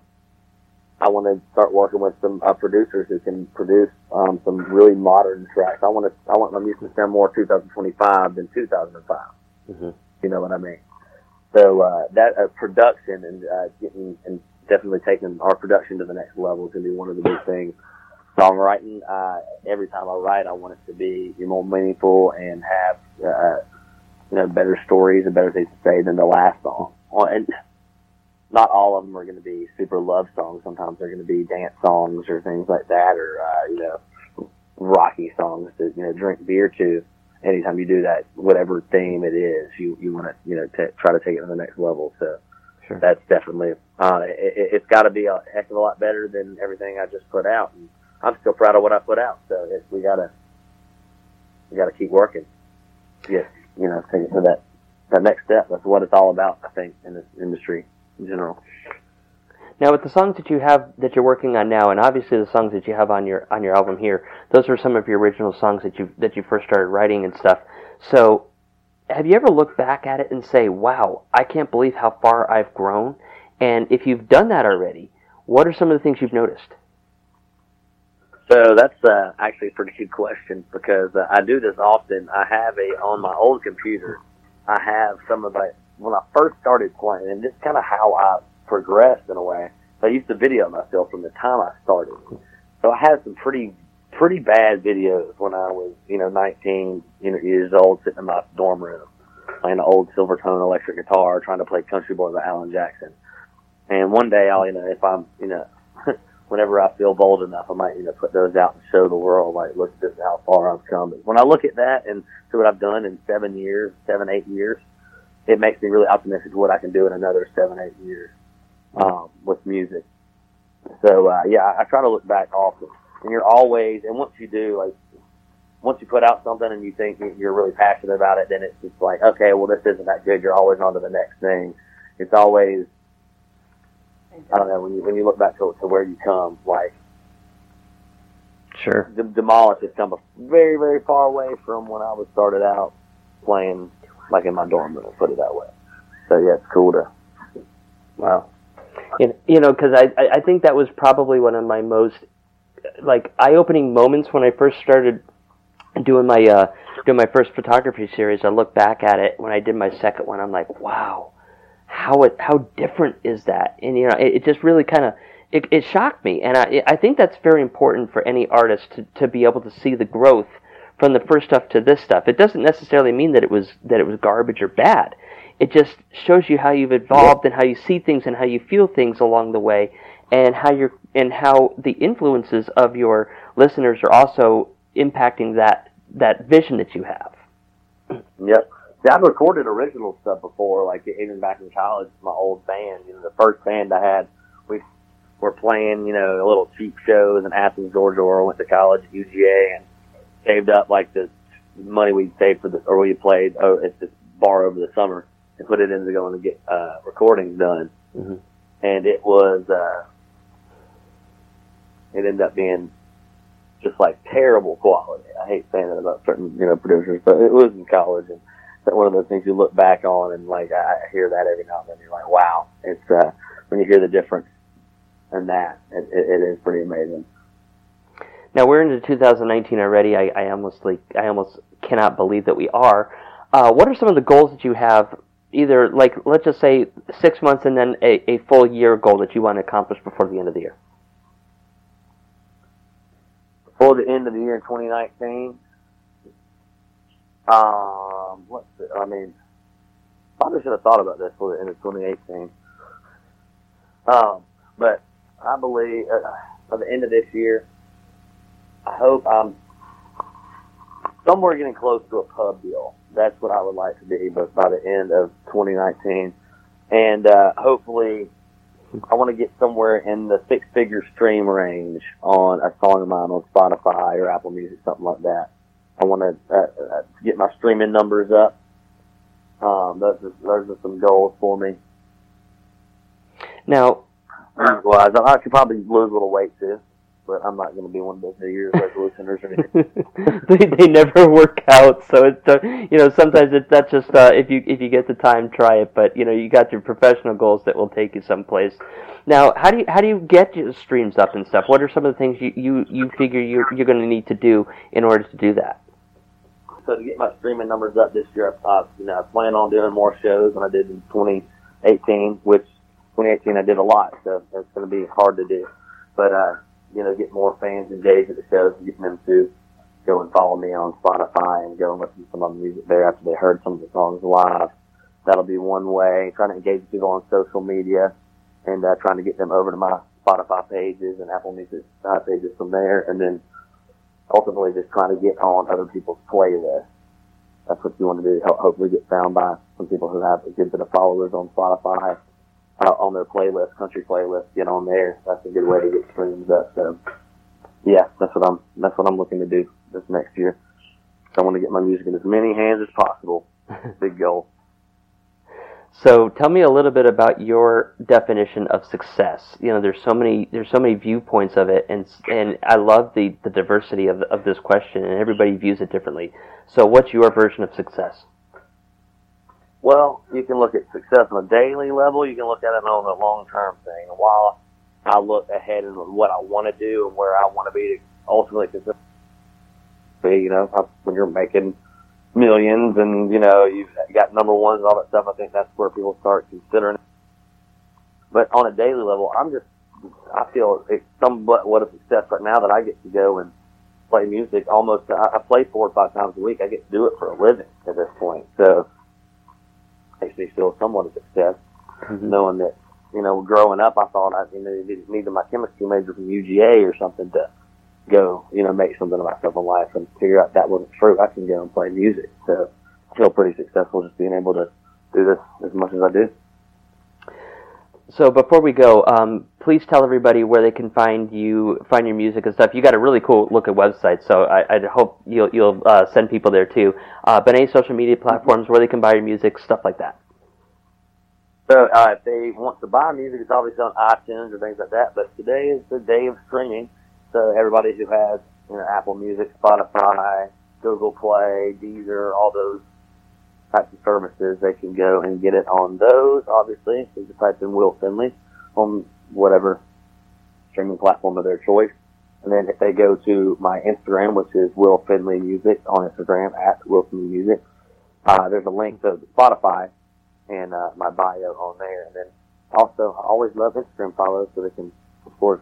I want to start working with some uh, producers who can produce um, some really modern tracks. I want to, I want my music to sound more 2025 than 2005. Mm-hmm. You know what I mean? So uh, that uh, production and uh, getting and definitely taking our production to the next level is going to be one of the big things. Songwriting, uh, every time I write, I want it to be more meaningful and have uh, you know better stories and better things to say than the last song. And not all of them are going to be super love songs. Sometimes they're going to be dance songs or things like that, or uh, you know, rocky songs to you know drink beer to. Anytime you do that, whatever theme it is, you you want to you know t- try to take it to the next level. So Sure. that's definitely uh, it, it- it's got to be a heck of a lot better than everything I just put out. And I'm still proud of what I put out. So it's, we gotta we gotta keep working. Yes, you know, take it to that that next step. That's what it's all about. I think in this industry in general. Now, with the songs that you have that you're working on now, and obviously the songs that you have on your on your album here, those are some of your original songs that you that you first started writing and stuff. So, have you ever looked back at it and say, "Wow, I can't believe how far I've grown"? And if you've done that already, what are some of the things you've noticed? So that's uh, actually a pretty good question because uh, I do this often. I have a on my old computer. I have some of my when I first started playing, and just kind of how I progressed in a way. I used to video myself from the time I started. So I had some pretty pretty bad videos when I was, you know, 19 you know, years old, sitting in my dorm room, playing an old Silvertone electric guitar, trying to play Country Boy by Alan Jackson. And one day I'll, you know, if I'm, you know, whenever I feel bold enough, I might, you know, put those out and show the world, like, look at this, how far I've come. But when I look at that and see what I've done in seven years, seven, eight years, it makes me really optimistic what I can do in another seven, eight years, um, with music. So, uh, yeah, I, I try to look back often. And you're always, and once you do, like, once you put out something and you think you- you're really passionate about it, then it's just like, okay, well, this isn't that good. You're always on to the next thing. It's always, I don't know, when you, when you look back to, to where you come, like, Sure. Demolish has come a very, very far away from when I was started out playing, like, in my dorm room, put it that way. So, yeah, it's cool to, wow. You you know, because I, I I think that was probably one of my most like eye-opening moments when I first started doing my uh doing my first photography series. I look back at it when I did my second one. I'm like, wow, how it how different is that? And you know, it, it just really kind of it, it shocked me, and I I think that's very important for any artist to to be able to see the growth from the first stuff to this stuff. It doesn't necessarily mean that it was that it was garbage or bad. It just shows you how you've evolved and how you see things and how you feel things along the way, and how you're and how the influences of your listeners are also impacting that that vision that you have. Yep. See, I've recorded original stuff before, like even back in college, my old band. You know, the first band I had, we were playing, you know, little cheap shows in Athens, Georgia, where I went to college at UGA, and saved up like the money we saved for the, or we played oh, at this bar over the summer, and put it into going to get uh, recordings done. Mm-hmm. And it was, uh, it ended up being just like terrible quality. I hate saying that about certain, you know, producers, but it was in college and one of those things you look back on and like I I hear that every now and then. You're like, wow, it's uh, when you hear the difference in that, it, it, it is pretty amazing. Now we're into 2019 already. I, I almost like I almost cannot believe that we are. Uh, what are some of the goals that you have? Either like let's just say six months and then a, a full year goal that you want to accomplish before the end of the year. Before the end of the year in 2019, um, let's see, I mean, probably should have thought about this for the end of 2018. Um, but I believe uh, by the end of this year, I hope I'm somewhere getting close to a pub deal. That's what I would like to be, but by the end of 2019, and uh, hopefully, I want to get somewhere in the six-figure stream range on a song of mine on Spotify or Apple Music, something like that. I want to uh, uh, get my streaming numbers up. Um, those are, those are some goals for me. Now, Wise, I could probably lose a little weight too, but I'm not going to be one of those New Year's resolutioners or anything. they, they never work out. So it's uh, you know sometimes it's that's just uh, if you if you get the time, try it. But you know you got your professional goals that will take you someplace. Now, how do you how do you get your streams up and stuff? What are some of the things you you, you figure you're you're going to need to do in order to do that? so to get my streaming numbers up this year, I, I, you know, I plan on doing more shows than I did in 2018, which 2018 I did a lot, so it's going to be hard to do. But, uh, you know, get more fans engaged at the shows getting them to go and follow me on Spotify and go and listen to some of the music there after they heard some of the songs live. That'll be one way. Trying to engage people on social media and uh, trying to get them over to my Spotify pages and Apple Music pages from there. And then ultimately just trying to get on other people's playlists. That's what you want to do. Hopefully get found by some people who have a good bit of followers on Spotify, uh, on their playlist, country playlist. Get on there. That's a good way to get streams up. So, yeah, that's what I'm. That's what I'm looking to do this next year. I want to get my music in as many hands as possible. Big goal. So tell me a little bit about your definition of success. You know, there's so many there's so many viewpoints of it, and and I love the the diversity of of this question, and everybody views it differently. So what's your version of success? Well, you can look at success on a daily level. You can look at it on a long term thing. And while I look ahead and what I want to do and where I want to be to ultimately be, you know, when you're making millions and you know you've got number ones and all that stuff, I think that's where people start considering. But on a daily level, I'm just, I feel it's somewhat what a success right now that I get to go and play music almost, I play four or five times a week. I get to do it for a living at this point. So, makes me feel somewhat a success mm-hmm. knowing that, you know, growing up, I thought I, you know, needed my chemistry major from UGA or something to go, you know, make something of myself in life and figure out that wasn't true. I can go and play music. So I feel pretty successful just being able to do this as much as I do. So before we go, um, please tell everybody where they can find you, find your music and stuff. You got a really cool looking website, so I, I hope you'll you'll uh, send people there too. Uh, but any social media platforms where they can buy your music, stuff like that. So uh, if they want to buy music, it's obviously on iTunes or things like that. But today is the day of streaming. So everybody who has you know Apple Music, Spotify, Google Play, Deezer, all those types of services, they can go and get it on those. Obviously, you just type in Will Finley on whatever streaming platform of their choice. And then if they go to my Instagram, which is Will Finley Music on Instagram at Will Finley Music, uh, there's a link to Spotify and uh, my bio on there. And then also, I always love Instagram follows, so they can, of course,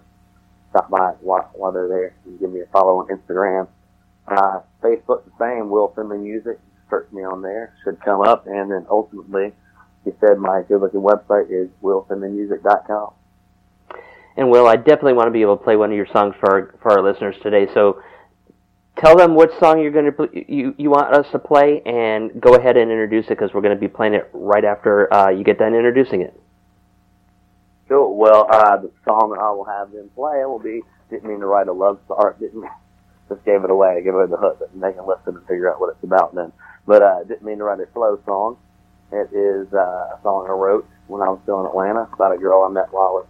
stop by while, while they're there and give me a follow on Instagram. Uh, Facebook, the same, Will Finley Music. Search me on there, should come up. And then ultimately, he said my good looking website is willfinleymusic.com. And Will, I definitely want to be able to play one of your songs for our, for our listeners today. So tell them which song you're going to pl- you you want us to play, and go ahead and introduce it because we're going to be playing it right after uh, you get done introducing it. Cool. Well, uh, the song that I will have them play will be "Didn't Mean to Write a Love Song." Didn't just gave it away. Give away the hook, but they can listen and figure out what it's about then. But uh, didn't mean to write a slow song. It is uh, a song I wrote when I was still in Atlanta about a girl I met while I was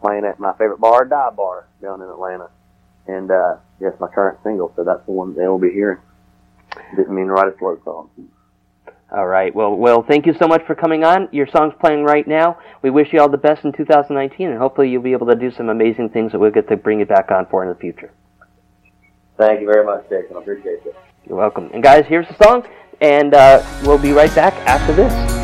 playing at my favorite bar, Dive Bar, down in Atlanta. And uh, yes, my current single, so that's the one they will be hearing. Didn't mean to write a slow song. All right. Well, Will, thank you so much for coming on. Your song's playing right now. We wish you all the best in 2019, and hopefully you'll be able to do some amazing things that we'll get to bring you back on for in the future. Thank you very much, Jason. I appreciate it. You're welcome. And guys, here's the song, and uh, we'll be right back after this.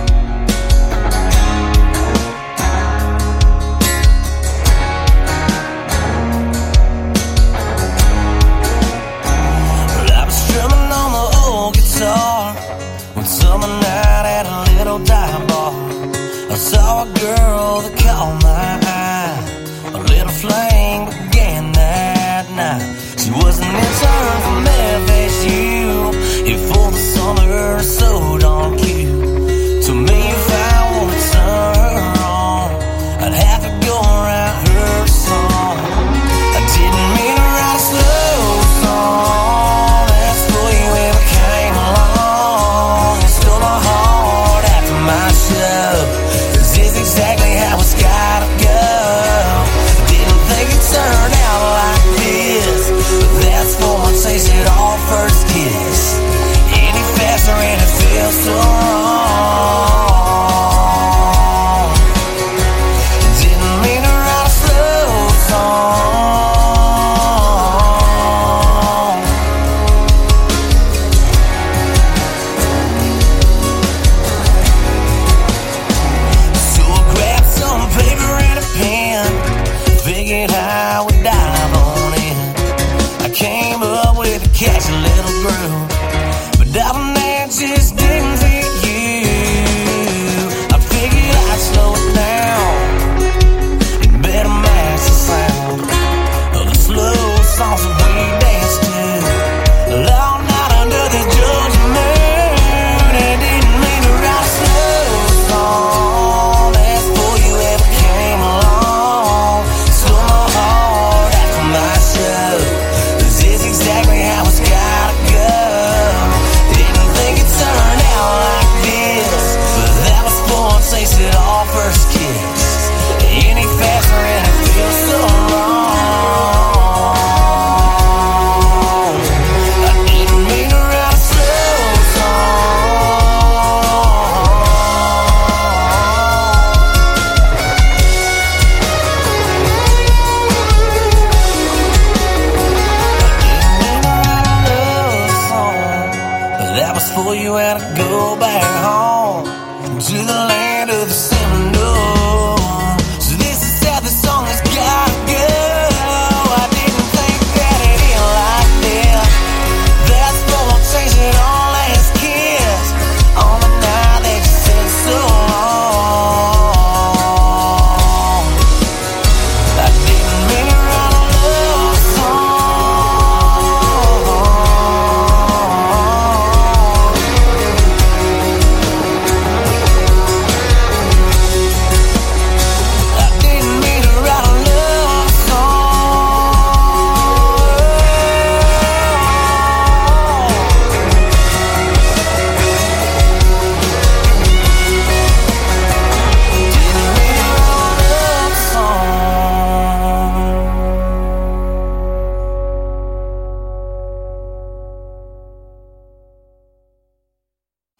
Go back home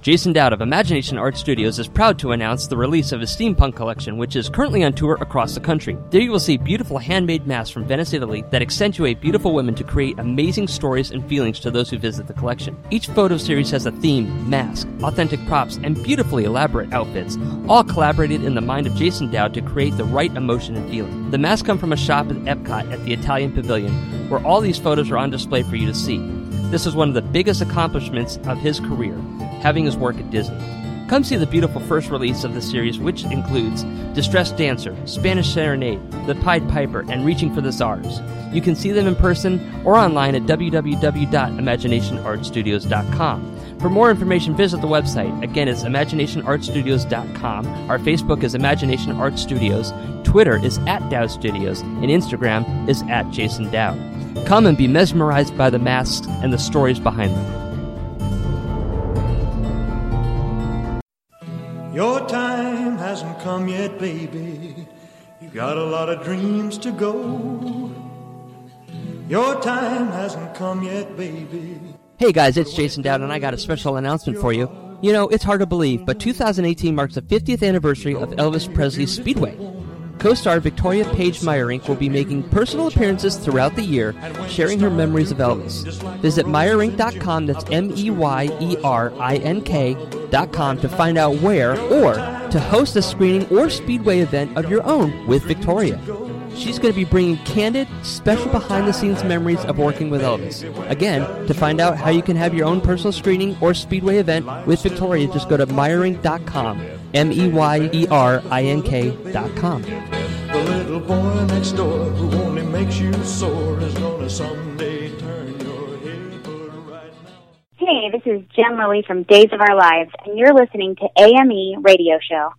Jason Dowd of Imagination Art Studios is proud to announce the release of his steampunk collection, which is currently on tour across the country. There you will see beautiful handmade masks from Venice, Italy that accentuate beautiful women to create amazing stories and feelings to those who visit the collection. Each photo series has a theme, mask, authentic props, and beautifully elaborate outfits, all collaborated in the mind of Jason Dowd to create the right emotion and feeling. The masks come from a shop at Epcot at the Italian Pavilion, where all these photos are on display for you to see. This is one of the biggest accomplishments of his career, having his work at Disney. Come see the beautiful first release of the series, which includes Distressed Dancer, Spanish Serenade, The Pied Piper, and Reaching for the Stars. You can see them in person or online at www.imaginationartstudios.com. For more information, visit the website. Again, it's imaginationartstudios.com. Our Facebook is Imagination Art Studios. Twitter is at Dow Studios, and Instagram is at Jason Dow. Come and be mesmerized by the masks and the stories behind them. Your time hasn't come yet, baby. You got a lot of dreams to go. Your time hasn't come yet, baby. Hey guys, it's Jason Dowd, and I got a special announcement for you. You know, it's hard to believe, but 2018 marks the 50th anniversary of Elvis Presley's Speedway. Co star Victoria Paige Meyerink will be making personal appearances throughout the year, sharing her memories of Elvis. Visit Meyerink.com, that's M E Y E R I N K.com, to find out where or to host a screening or Speedway event of your own with Victoria. She's going to be bringing candid, special behind the scenes memories of working with Elvis. Again, to find out how you can have your own personal screening or Speedway event with Victoria, just go to Meyerink.com. M E Y E R I N K.com. The little boy next door who only makes you sore is gonna someday turn your head. But right Hey, this is Jen Lilly from Days of Our Lives, and you're listening to AME Radio Show.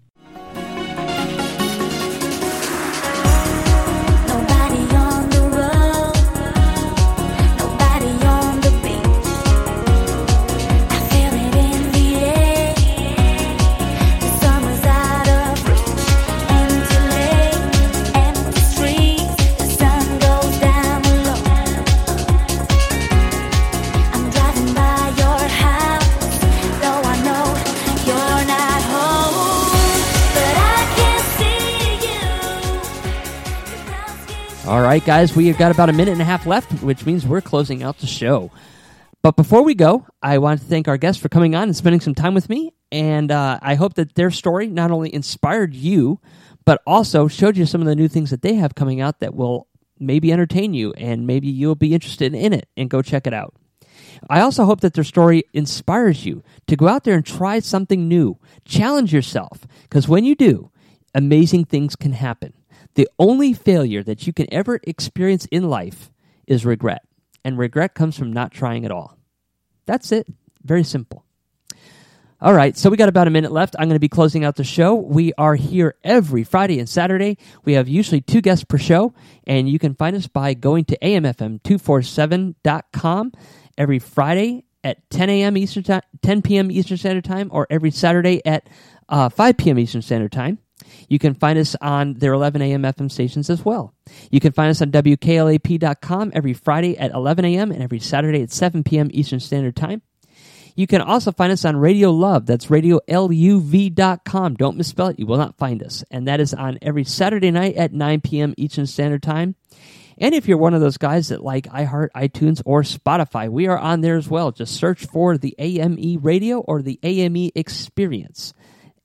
All right, guys, we have got about a minute and a half left, which means we're closing out the show. But before we go, I want to thank our guests for coming on and spending some time with me. And uh, I hope that their story not only inspired you, but also showed you some of the new things that they have coming out that will maybe entertain you and maybe you'll be interested in it and go check it out. I also hope that their story inspires you to go out there and try something new. Challenge yourself, because when you do, amazing things can happen. The only failure that you can ever experience in life is regret, and regret comes from not trying at all. That's it. Very simple. All right, so we got about a minute left. I'm going to be closing out the show. We are here every Friday and Saturday. We have usually two guests per show, and you can find us by going to amfm247.com every Friday at 10 a.m. Eastern time, 10 p.m. Eastern Standard Time, or every Saturday at uh, 5 p.m. Eastern Standard Time. You can find us on their 11 a.m. FM stations as well. You can find us on WKLAP.com every Friday at 11 a.m. and every Saturday at 7 p.m. Eastern Standard Time. You can also find us on Radio Love. That's radioluv.com. Don't misspell it. You will not find us. And that is on every Saturday night at 9 p.m. Eastern Standard Time. And if you're one of those guys that like iHeart, iTunes, or Spotify, we are on there as well. Just search for the AME Radio or the AME Experience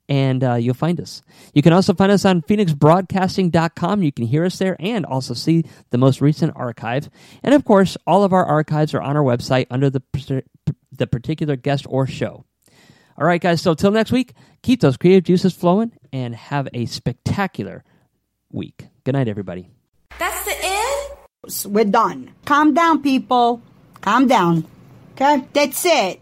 and uh, you'll find us. You can also find us on phoenixbroadcasting.com. You can hear us there and also see the most recent archive. And of course, all of our archives are on our website under the, the particular guest or show. All right, guys, so till next week, keep those creative juices flowing and have a spectacular week. Good night, everybody. That's the end? We're done. Calm down, people. Calm down. Okay? That's it.